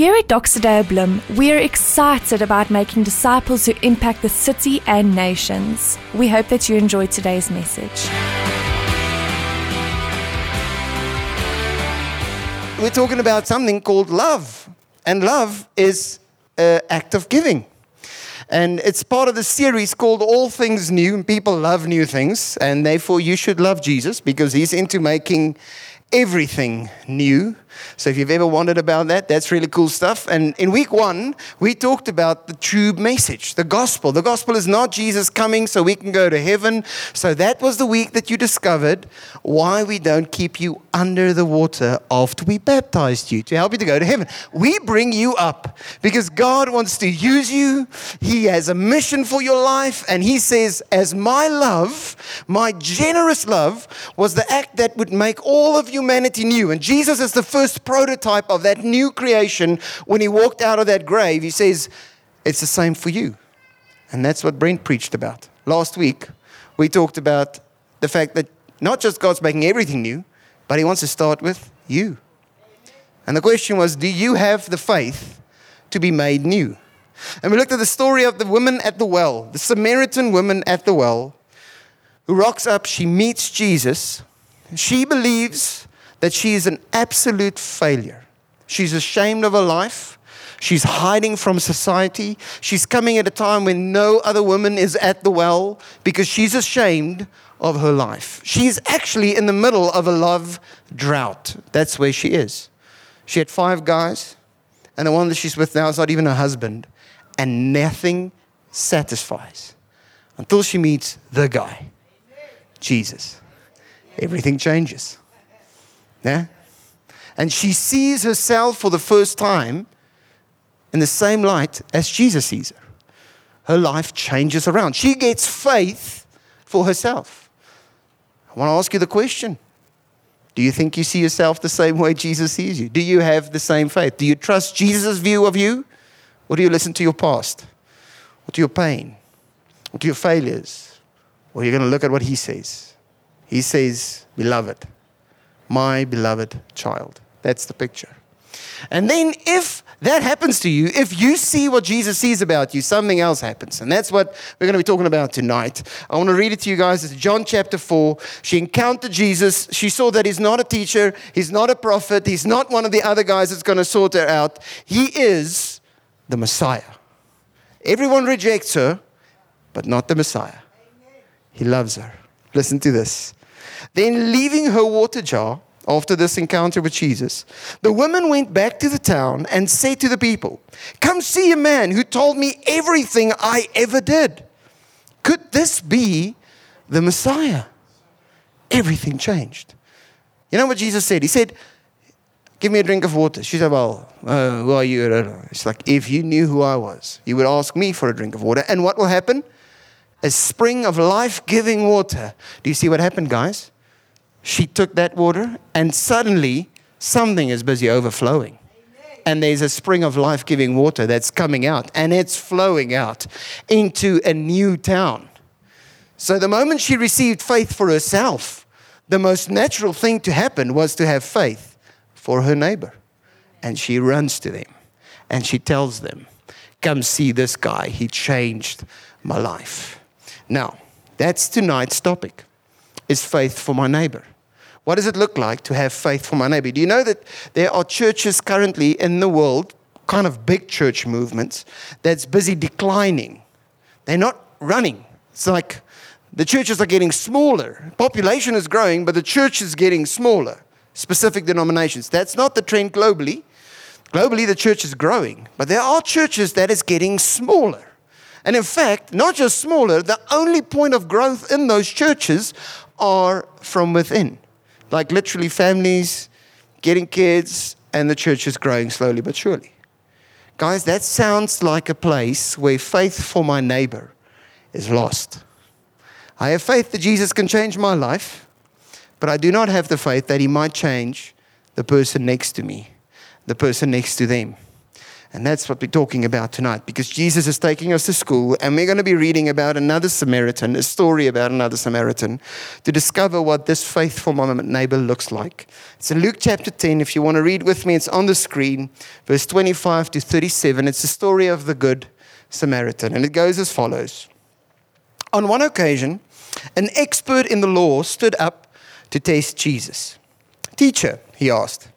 Here at Doxa Deo Bloem, we are excited about making disciples who impact the city and nations. We hope that you enjoyed today's message. We're talking about something called love, and love is an act of giving. And it's part of the series called All Things New. People love new things, and therefore you should love Jesus because he's into making everything new. So if you've ever wondered about that, that's really cool stuff. And in week one, we talked about the true message, the gospel. The gospel is not Jesus coming so we can go to heaven. So that was the week that you discovered why we don't keep you under the water after we baptized you to help you to go to heaven. We bring you up because God wants to use you. He has a mission for your life. And He says, as my love, my generous love, was the act that would make all of humanity new. And Jesus is the first first prototype of that new creation, when he walked out of that grave, he says, It's the same for you. And that's what Brent preached about. Last week, we talked about the fact that not just God's making everything new, but he wants to start with you. And the question was, do you have the faith to be made new? And we looked at the story of the woman at the well, the Samaritan woman at the well, who rocks up, she meets Jesus. She believes that she is an absolute failure. She's ashamed of her life. She's hiding from society. She's coming at a time when no other woman is at the well because she's ashamed of her life. She's actually in the middle of a love drought. That's where she is. She had five guys, and the one that she's with now is not even her husband, and nothing satisfies until she meets the guy, Jesus. Everything changes. Yeah? And she sees herself for the first time in the same light as Jesus sees her. Her life changes around. She gets faith for herself. I want to ask you the question Do you think you see yourself the same way Jesus sees you? Do you have the same faith? Do you trust Jesus' view of you? Or do you listen to your past? Or to your pain? Or to your failures? Or are you going to look at what he says? He says, Beloved my beloved child. That's the picture. And then, if that happens to you, if you see what Jesus sees about you, something else happens. And that's what we're going to be talking about tonight. I want to read it to you guys. It's John chapter 4. She encountered Jesus. She saw that he's not a teacher, he's not a prophet, he's not one of the other guys that's going to sort her out. He is the Messiah. Everyone rejects her, but not the Messiah. He loves her. Listen to this. Then, leaving her water jar after this encounter with Jesus, the woman went back to the town and said to the people, Come see a man who told me everything I ever did. Could this be the Messiah? Everything changed. You know what Jesus said? He said, Give me a drink of water. She said, Well, uh, who are you? It's like, if you knew who I was, you would ask me for a drink of water. And what will happen? A spring of life giving water. Do you see what happened, guys? she took that water, and suddenly something is busy overflowing. And there's a spring of life giving water that's coming out, and it's flowing out into a new town. So, the moment she received faith for herself, the most natural thing to happen was to have faith for her neighbor. And she runs to them and she tells them, Come see this guy. He changed my life. Now, that's tonight's topic is faith for my neighbor. What does it look like to have faith for my neighbor? Do you know that there are churches currently in the world, kind of big church movements, that's busy declining? They're not running. It's like the churches are getting smaller. Population is growing, but the church is getting smaller. Specific denominations. That's not the trend globally. Globally, the church is growing, but there are churches that is getting smaller. And in fact, not just smaller, the only point of growth in those churches are from within. Like literally families getting kids and the church is growing slowly but surely. Guys, that sounds like a place where faith for my neighbor is lost. I have faith that Jesus can change my life, but I do not have the faith that he might change the person next to me, the person next to them. And that's what we're talking about tonight because Jesus is taking us to school and we're going to be reading about another Samaritan, a story about another Samaritan, to discover what this faithful neighbor looks like. It's in Luke chapter 10. If you want to read with me, it's on the screen, verse 25 to 37. It's the story of the good Samaritan. And it goes as follows On one occasion, an expert in the law stood up to test Jesus. Teacher, he asked,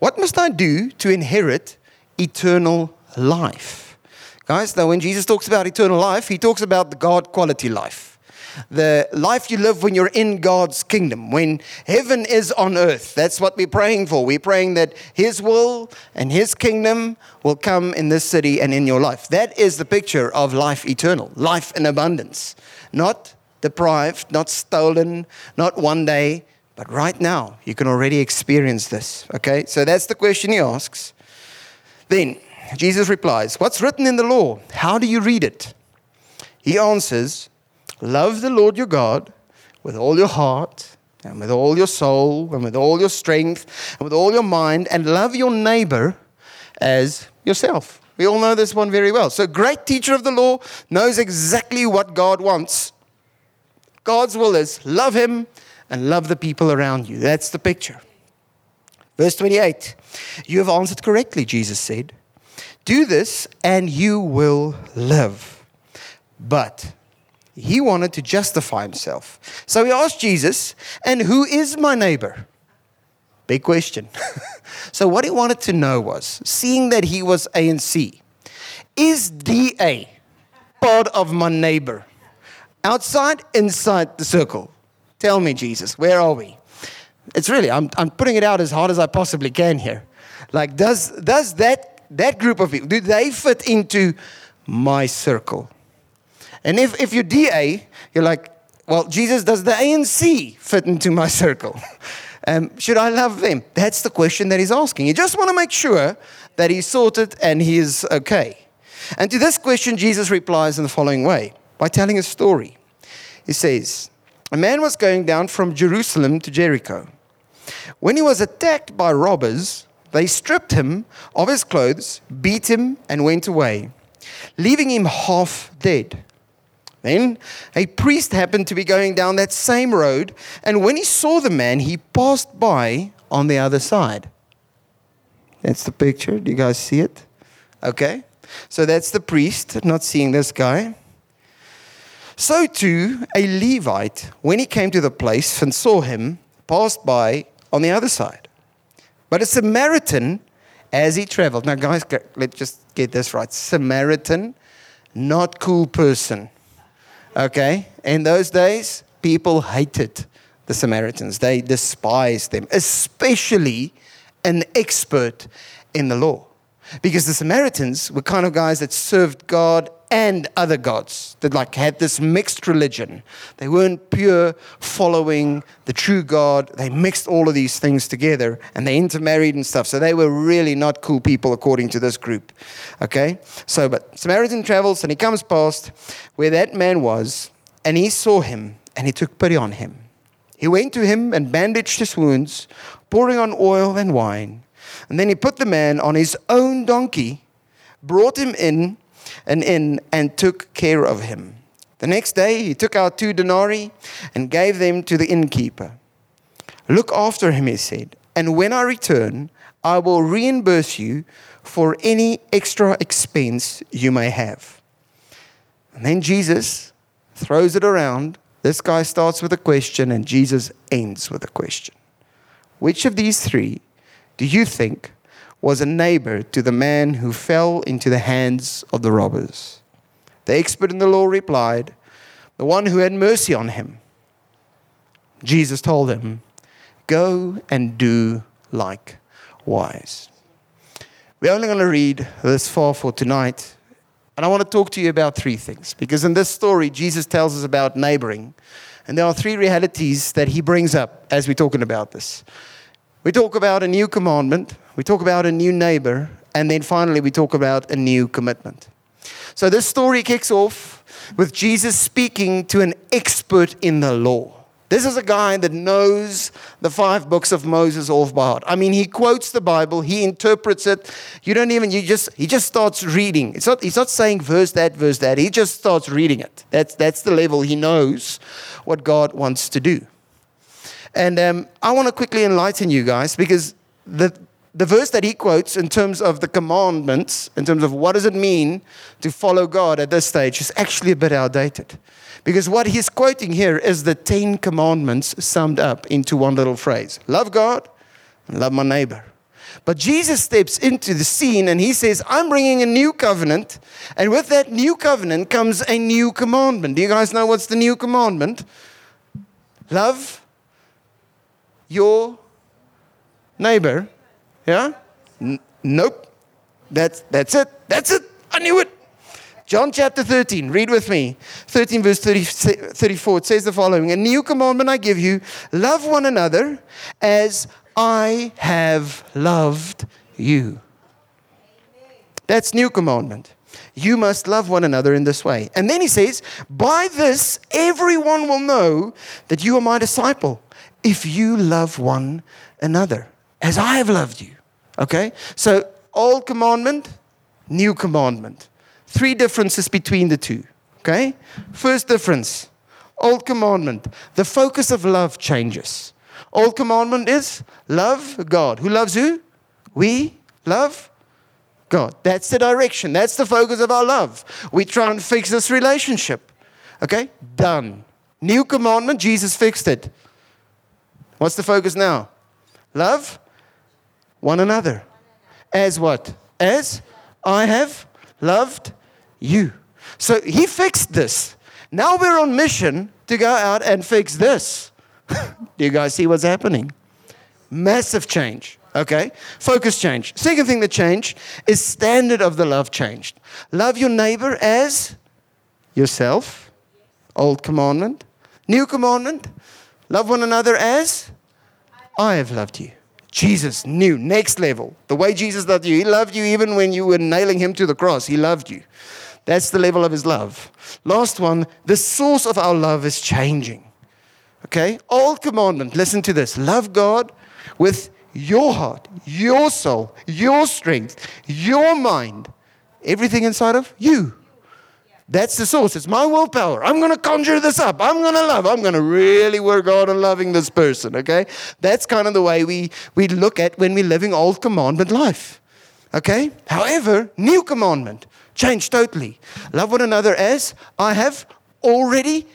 what must I do to inherit eternal life. Guys, now when Jesus talks about eternal life, he talks about the God quality life. The life you live when you're in God's kingdom, when heaven is on earth. That's what we're praying for. We're praying that His will and His kingdom will come in this city and in your life. That is the picture of life eternal, life in abundance. Not deprived, not stolen, not one day, but right now. You can already experience this. Okay? So that's the question he asks. Then Jesus replies, What's written in the law? How do you read it? He answers, Love the Lord your God with all your heart, and with all your soul, and with all your strength, and with all your mind, and love your neighbor as yourself. We all know this one very well. So, great teacher of the law knows exactly what God wants. God's will is love him and love the people around you. That's the picture. Verse 28 You have answered correctly, Jesus said. Do this and you will live. But he wanted to justify himself. So he asked Jesus, And who is my neighbor? Big question. so, what he wanted to know was seeing that he was ANC, is DA part of my neighbor? Outside, inside the circle? Tell me, Jesus, where are we? It's really, I'm, I'm putting it out as hard as I possibly can here. Like, does, does that, that group of people, do they fit into my circle? And if, if you're DA, you're like, well, Jesus, does the ANC fit into my circle? Um, should I love them? That's the question that he's asking. You just want to make sure that he's sorted and he is okay. And to this question, Jesus replies in the following way by telling a story. He says, A man was going down from Jerusalem to Jericho. When he was attacked by robbers, they stripped him of his clothes, beat him, and went away, leaving him half dead. Then a priest happened to be going down that same road, and when he saw the man, he passed by on the other side. That's the picture. Do you guys see it? Okay. So that's the priest not seeing this guy. So too, a Levite, when he came to the place and saw him, passed by on the other side. But a Samaritan, as he traveled, now, guys, let's just get this right Samaritan, not cool person. Okay? In those days, people hated the Samaritans, they despised them, especially an expert in the law. Because the Samaritans were kind of guys that served God and other gods that like had this mixed religion. They weren't pure following the true God. They mixed all of these things together and they intermarried and stuff. So they were really not cool people according to this group. Okay? So but Samaritan travels and he comes past where that man was and he saw him and he took pity on him. He went to him and bandaged his wounds, pouring on oil and wine. And then he put the man on his own donkey, brought him in an inn and took care of him. The next day he took out two denarii and gave them to the innkeeper. Look after him, he said, and when I return, I will reimburse you for any extra expense you may have. And then Jesus throws it around. This guy starts with a question, and Jesus ends with a question. Which of these three do you think was a neighbor to the man who fell into the hands of the robbers. The expert in the law replied, The one who had mercy on him. Jesus told him, Go and do likewise. We're only going to read this far for tonight. And I want to talk to you about three things. Because in this story, Jesus tells us about neighboring. And there are three realities that he brings up as we're talking about this. We talk about a new commandment, we talk about a new neighbor, and then finally we talk about a new commitment. So this story kicks off with Jesus speaking to an expert in the law. This is a guy that knows the five books of Moses off by heart. I mean, he quotes the Bible, he interprets it. You don't even, you just, he just starts reading. It's not, he's not saying verse that, verse that. He just starts reading it. That's, that's the level he knows what God wants to do. And um, I want to quickly enlighten you guys because the, the verse that he quotes in terms of the commandments, in terms of what does it mean to follow God at this stage, is actually a bit outdated. Because what he's quoting here is the Ten Commandments summed up into one little phrase love God and love my neighbor. But Jesus steps into the scene and he says, I'm bringing a new covenant. And with that new covenant comes a new commandment. Do you guys know what's the new commandment? Love your neighbor. Yeah? N- nope. That's, that's it. That's it. I knew it. John chapter 13, read with me. 13, verse 30, 34, it says the following A new commandment I give you love one another as I have loved you. That's new commandment. You must love one another in this way. And then he says, By this everyone will know that you are my disciple if you love one another as I have loved you. Okay? So, old commandment, new commandment. Three differences between the two. Okay? First difference Old commandment. The focus of love changes. Old commandment is love God. Who loves who? We love God. That's the direction. That's the focus of our love. We try and fix this relationship. Okay? Done. New commandment, Jesus fixed it. What's the focus now? Love one another. As what? As I have loved you. So he fixed this. Now we're on mission to go out and fix this. Do you guys see what's happening? Massive change. Okay? Focus change. Second thing that changed is standard of the love changed. Love your neighbor as yourself. Old commandment. New commandment. Love one another as I have loved you. Jesus knew, next level. The way Jesus loved you, He loved you even when you were nailing Him to the cross. He loved you. That's the level of his love. Last one, the source of our love is changing. Okay? Old commandment, listen to this love God with your heart, your soul, your strength, your mind, everything inside of you. That's the source. It's my willpower. I'm going to conjure this up. I'm going to love. I'm going to really work hard on loving this person. Okay? That's kind of the way we, we look at when we're living old commandment life. Okay? However, new commandment. Change totally. Love one another as I have already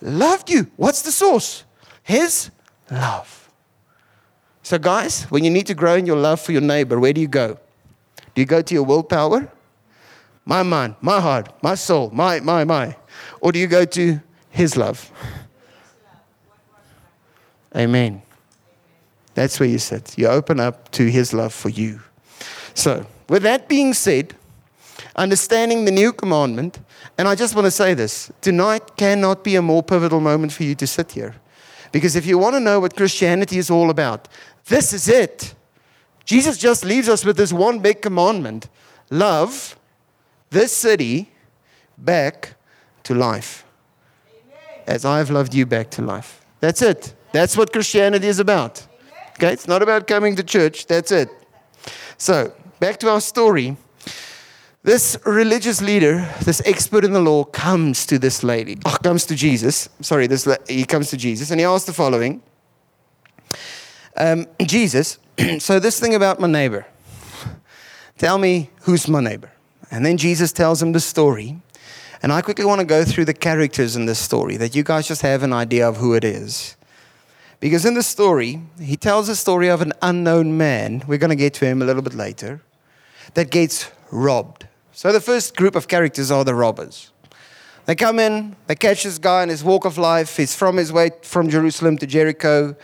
loved you. What's the source? His love. So, guys, when you need to grow in your love for your neighbor, where do you go? Do you go to your willpower? My mind, my heart, my soul, my, my, my. Or do you go to his love? Amen. That's where you sit. You open up to his love for you. So, with that being said, understanding the new commandment. And I just want to say this tonight cannot be a more pivotal moment for you to sit here. Because if you want to know what Christianity is all about, this is it. Jesus just leaves us with this one big commandment love this city back to life. As I have loved you back to life. That's it. That's what Christianity is about. Okay? It's not about coming to church. That's it. So, back to our story. This religious leader, this expert in the law, comes to this lady, oh, comes to Jesus. Sorry, this, he comes to Jesus and he asks the following um, Jesus, so this thing about my neighbor, tell me who's my neighbor. And then Jesus tells him the story. And I quickly want to go through the characters in this story that you guys just have an idea of who it is. Because in the story, he tells a story of an unknown man. We're going to get to him a little bit later. That gets robbed. So the first group of characters are the robbers. They come in, they catch this guy in his walk of life. He's from his way from Jerusalem to Jericho,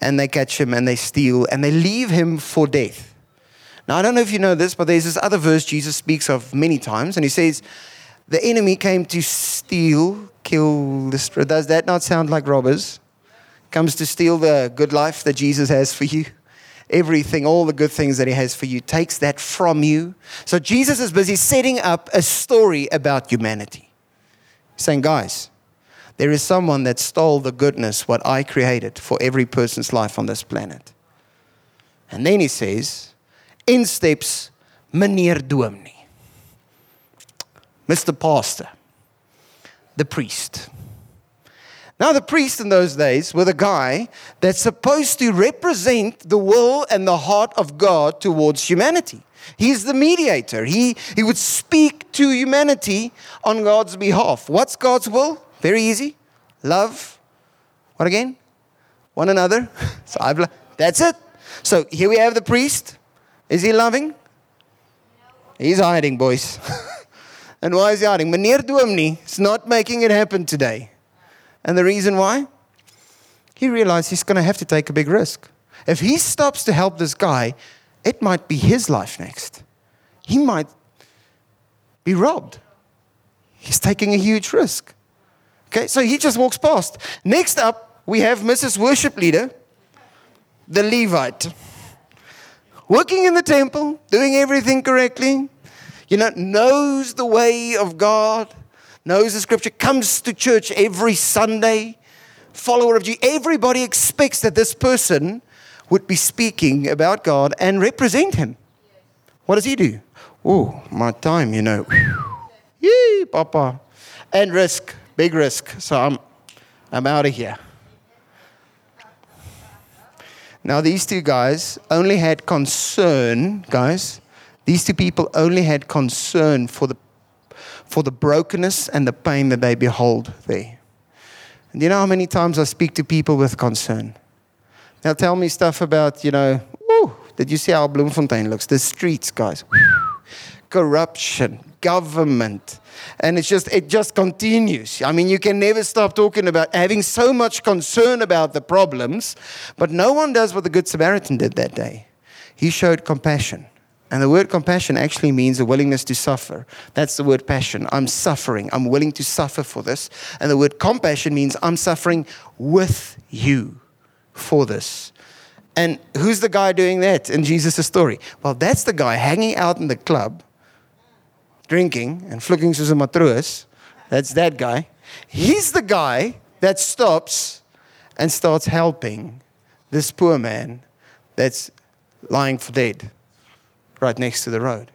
and they catch him and they steal and they leave him for death. Now, I don't know if you know this, but there's this other verse Jesus speaks of many times, and he says, The enemy came to steal, kill, destroy. Does that not sound like robbers? Comes to steal the good life that Jesus has for you everything, all the good things that He has for you, takes that from you. So Jesus is busy setting up a story about humanity. Saying, guys, there is someone that stole the goodness, what I created for every person's life on this planet. And then he says, in steps meneer Dominee. Mr. Pastor, the priest. Now, the priest in those days were the guy that's supposed to represent the will and the heart of God towards humanity. He's the mediator. He, he would speak to humanity on God's behalf. What's God's will? Very easy. Love. What again? One another. So I've, that's it. So here we have the priest. Is he loving? He's hiding, boys. and why is he hiding? Meneer Dominee is not making it happen today. And the reason why? He realized he's going to have to take a big risk. If he stops to help this guy, it might be his life next. He might be robbed. He's taking a huge risk. Okay, so he just walks past. Next up, we have Mrs. Worship Leader, the Levite, working in the temple, doing everything correctly, you know, knows the way of God, knows the scripture, comes to church every Sunday, follower of Jesus. Everybody expects that this person would be speaking about God and represent Him. What does he do? Oh, my time, you know. Yee, Papa. And risk, big risk. So I'm, I'm out of here. Now, these two guys only had concern, guys. These two people only had concern for the, for the brokenness and the pain that they behold there. And you know how many times I speak to people with concern? They'll tell me stuff about, you know, woo, did you see how Bloemfontein looks? The streets, guys. Corruption, government. And it's just, it just continues. I mean, you can never stop talking about having so much concern about the problems, but no one does what the Good Samaritan did that day. He showed compassion. And the word compassion actually means a willingness to suffer. That's the word passion. I'm suffering. I'm willing to suffer for this. And the word compassion means I'm suffering with you for this. And who's the guy doing that in Jesus' story? Well, that's the guy hanging out in the club, drinking and flicking soos 'n matroos. That's that guy. He's the guy that stops and starts helping this poor man that's lying for dead right next to the road.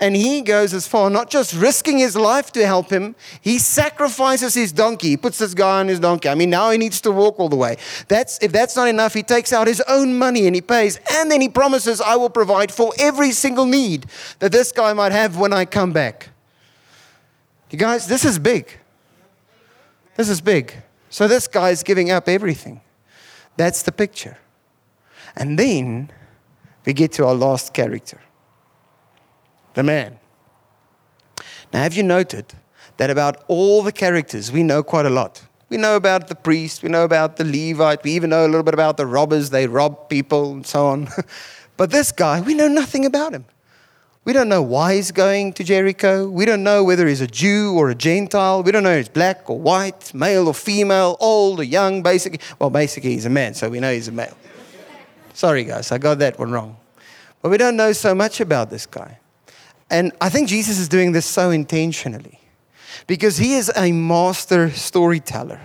And he goes as far, not just risking his life to help him, he sacrifices his donkey. He puts this guy on his donkey. I mean, now he needs to walk all the way. That's, if that's not enough, he takes out his own money and he pays. And then he promises, I will provide for every single need that this guy might have when I come back. You guys, this is big. This is big. So this guy is giving up everything. That's the picture. And then we get to our last character the man. Now, have you noted that about all the characters, we know quite a lot? We know about the priest, we know about the Levite, we even know a little bit about the robbers, they rob people and so on. but this guy, we know nothing about him. We don't know why he's going to Jericho. We don't know whether he's a Jew or a Gentile. We don't know if he's black or white, male or female, old or young, basically. Well, basically, he's a man, so we know he's a male. Sorry, guys, I got that one wrong. But we don't know so much about this guy. And I think Jesus is doing this so intentionally because he is a master storyteller.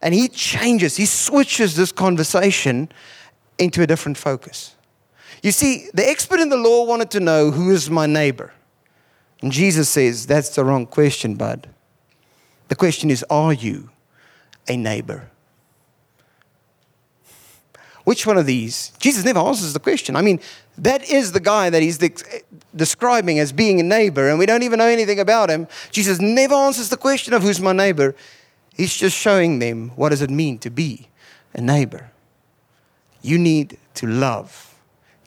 And he changes, he switches this conversation into a different focus. You see, the expert in the law wanted to know who is my neighbor. And Jesus says, That's the wrong question, bud. The question is, Are you a neighbor? Which one of these? Jesus never answers the question. I mean, that is the guy that he's de- describing as being a neighbor, and we don't even know anything about him. Jesus never answers the question of who's my neighbor. He's just showing them what does it mean to be a neighbor. You need to love,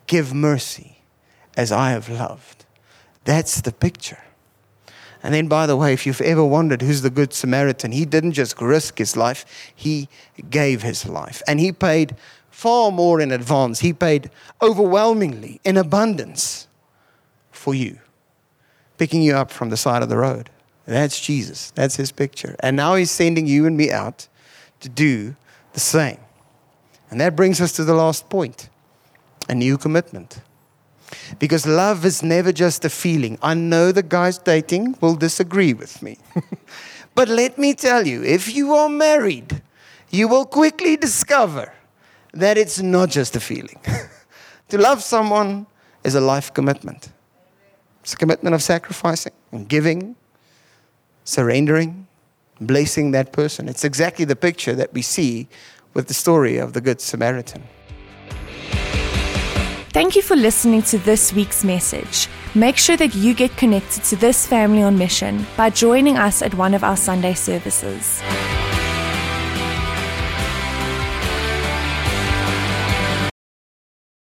give mercy as I have loved. That's the picture. And then, by the way, if you've ever wondered who's the Good Samaritan, he didn't just risk his life, he gave his life. And he paid far more in advance. He paid overwhelmingly in abundance for you, picking you up from the side of the road. That's Jesus. That's his picture. And now he's sending you and me out to do the same. And that brings us to the last point a new commitment. Because love is never just a feeling. I know the guys dating will disagree with me. But let me tell you, if you are married, you will quickly discover that it's not just a feeling. to love someone is a life commitment. It's a commitment of sacrificing and giving, surrendering, blessing that person. It's exactly the picture that we see with the story of the Good Samaritan. Thank you for listening to this week's message. Make sure that you get connected to this family on mission by joining us at one of our Sunday services.